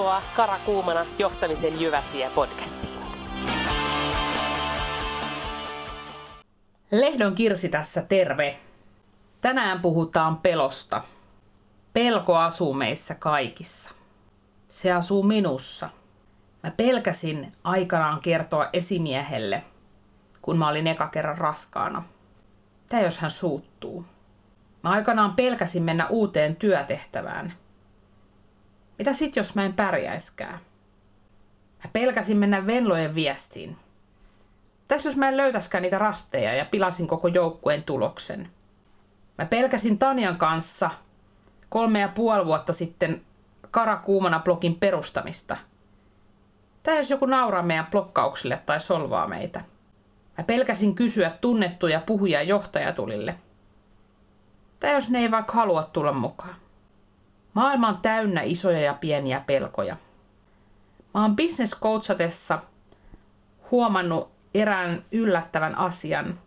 Tervetuloa Karakuumana johtamisen Jyväsiä podcastiin. Lehdon Kirsi tässä terve. Tänään puhutaan pelosta. Pelko asuu meissä kaikissa. Se asuu minussa. Mä pelkäsin aikanaan kertoa esimiehelle, kun mä olin eka kerran raskaana. Tää jos hän suuttuu. Mä aikanaan pelkäsin mennä uuteen työtehtävään. Mitä sit, jos mä en pärjäiskään? Mä pelkäsin mennä Venlojen viestiin. Tässä jos mä en löytäskään niitä rasteja ja pilasin koko joukkueen tuloksen. Mä pelkäsin Tanjan kanssa kolme ja puoli vuotta sitten Karakuumana blogin perustamista. Tai jos joku nauraa meidän blokkauksille tai solvaa meitä. Mä pelkäsin kysyä tunnettuja puhuja johtajatulille – tai jos ne ei vaikka halua tulla mukaan. Maailma on täynnä isoja ja pieniä pelkoja. Mä oon business coachatessa huomannut erään yllättävän asian,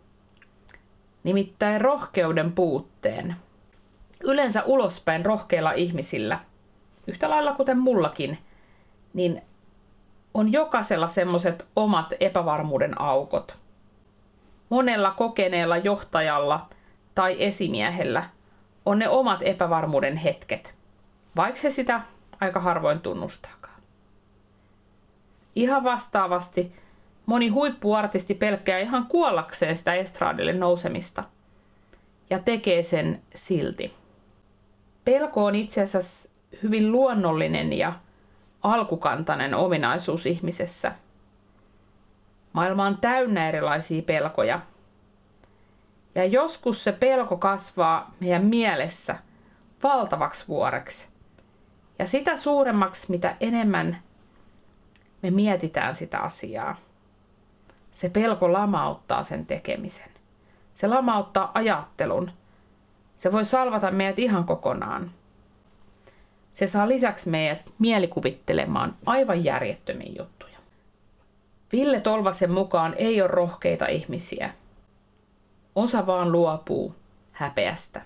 nimittäin rohkeuden puutteen. Yleensä ulospäin rohkeilla ihmisillä, yhtä lailla kuten mullakin, niin on jokaisella semmoiset omat epävarmuuden aukot. Monella kokeneella johtajalla tai esimiehellä on ne omat epävarmuuden hetket, vaikka se sitä aika harvoin tunnustaakaan. Ihan vastaavasti moni huippuartisti pelkkää ihan kuollakseen sitä estraadille nousemista ja tekee sen silti. Pelko on itse asiassa hyvin luonnollinen ja alkukantainen ominaisuus ihmisessä. Maailma on täynnä erilaisia pelkoja – ja joskus se pelko kasvaa meidän mielessä valtavaksi vuoreksi. Ja sitä suuremmaksi, mitä enemmän me mietitään sitä asiaa. Se pelko lamauttaa sen tekemisen. Se lamauttaa ajattelun. Se voi salvata meidät ihan kokonaan. Se saa lisäksi meidät mielikuvittelemaan aivan järjettömiä juttuja. Ville Tolvasen mukaan ei ole rohkeita ihmisiä – Osa vaan luopuu häpeästä.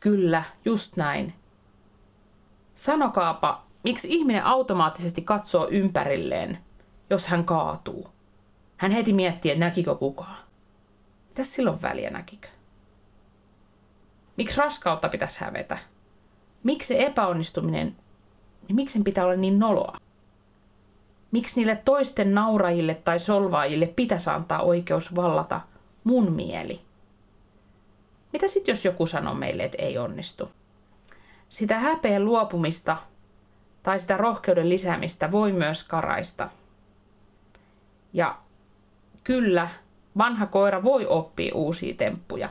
Kyllä, just näin. Sanokaapa, miksi ihminen automaattisesti katsoo ympärilleen, jos hän kaatuu. Hän heti miettii, että näkikö kukaan. Mitäs silloin väliä näkikö? Miksi raskautta pitäisi hävetä? Miksi se epäonnistuminen, niin miksi sen pitää olla niin noloa? Miksi niille toisten naurajille tai solvaajille pitäisi antaa oikeus vallata – mun mieli. Mitä sitten, jos joku sanoo meille, että ei onnistu? Sitä häpeän luopumista tai sitä rohkeuden lisäämistä voi myös karaista. Ja kyllä, vanha koira voi oppia uusia temppuja.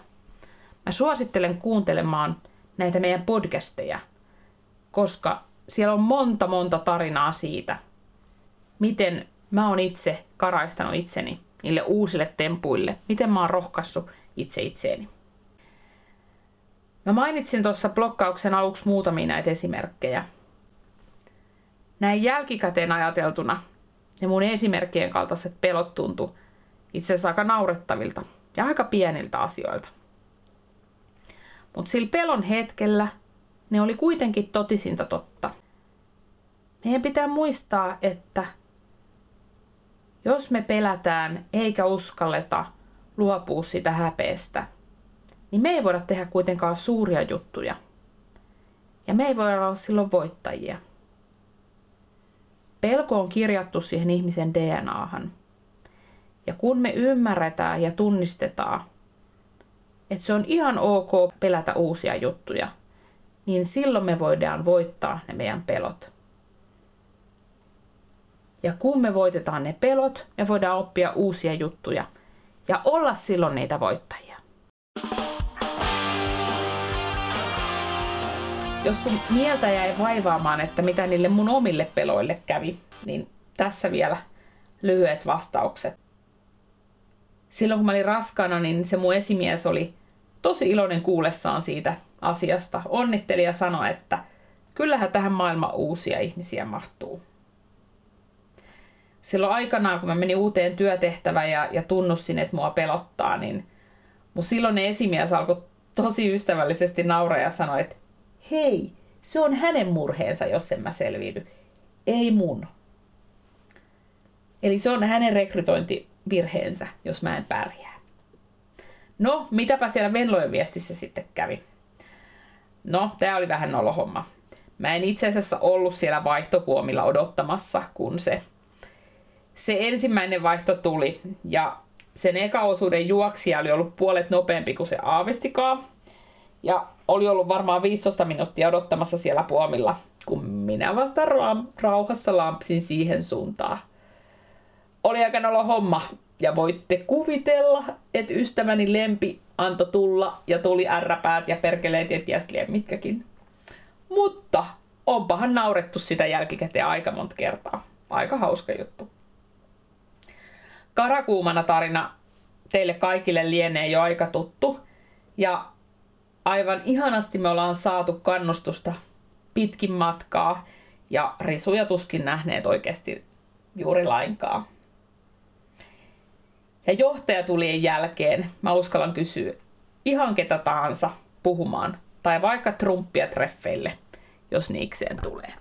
Mä suosittelen kuuntelemaan näitä meidän podcasteja, koska siellä on monta monta tarinaa siitä, miten mä oon itse karaistanut itseni niille uusille tempuille, miten mä oon rohkaissut itse itseeni. Mä mainitsin tuossa blokkauksen aluksi muutamia näitä esimerkkejä. Näin jälkikäteen ajateltuna ne mun esimerkkien kaltaiset pelot tuntu itse asiassa aika naurettavilta ja aika pieniltä asioilta. Mutta sillä pelon hetkellä ne oli kuitenkin totisinta totta. Meidän pitää muistaa, että jos me pelätään eikä uskalleta luopua sitä häpeestä, niin me ei voida tehdä kuitenkaan suuria juttuja. Ja me ei voida olla silloin voittajia. Pelko on kirjattu siihen ihmisen DNAhan. Ja kun me ymmärretään ja tunnistetaan, että se on ihan ok pelätä uusia juttuja, niin silloin me voidaan voittaa ne meidän pelot. Ja kun me voitetaan ne pelot, me voidaan oppia uusia juttuja ja olla silloin niitä voittajia. Jos sun mieltä jäi vaivaamaan, että mitä niille mun omille peloille kävi, niin tässä vielä lyhyet vastaukset. Silloin kun mä olin raskaana, niin se mun esimies oli tosi iloinen kuullessaan siitä asiasta. Onnitteli ja sanoi, että kyllähän tähän maailman uusia ihmisiä mahtuu silloin aikanaan, kun mä menin uuteen työtehtävään ja, ja tunnustin, että mua pelottaa, niin mun silloin esimies alkoi tosi ystävällisesti nauraa ja sanoi, että hei, se on hänen murheensa, jos en mä selviydy. ei mun. Eli se on hänen rekrytointivirheensä, jos mä en pärjää. No, mitäpä siellä Venlojen viestissä sitten kävi? No, tää oli vähän nolohomma. Mä en itse asiassa ollut siellä vaihtopuomilla odottamassa, kun se, se ensimmäinen vaihto tuli. Ja sen eka osuuden juoksija oli ollut puolet nopeampi kuin se aavistikaa. Ja oli ollut varmaan 15 minuuttia odottamassa siellä puomilla, kun minä vasta ra- rauhassa lampsin siihen suuntaan. Oli aika nolo homma, ja voitte kuvitella, että ystäväni lempi antoi tulla ja tuli ärräpäät ja perkeleet ja ties mitkäkin. Mutta onpahan naurettu sitä jälkikäteen aika monta kertaa. Aika hauska juttu. Karakuumana tarina teille kaikille lienee jo aika tuttu. Ja aivan ihanasti me ollaan saatu kannustusta pitkin matkaa ja risuja tuskin nähneet oikeasti juuri lainkaan. Ja johtajatulien jälkeen mä uskallan kysyä ihan ketä tahansa puhumaan tai vaikka Trumpia treffeille, jos niikseen tulee.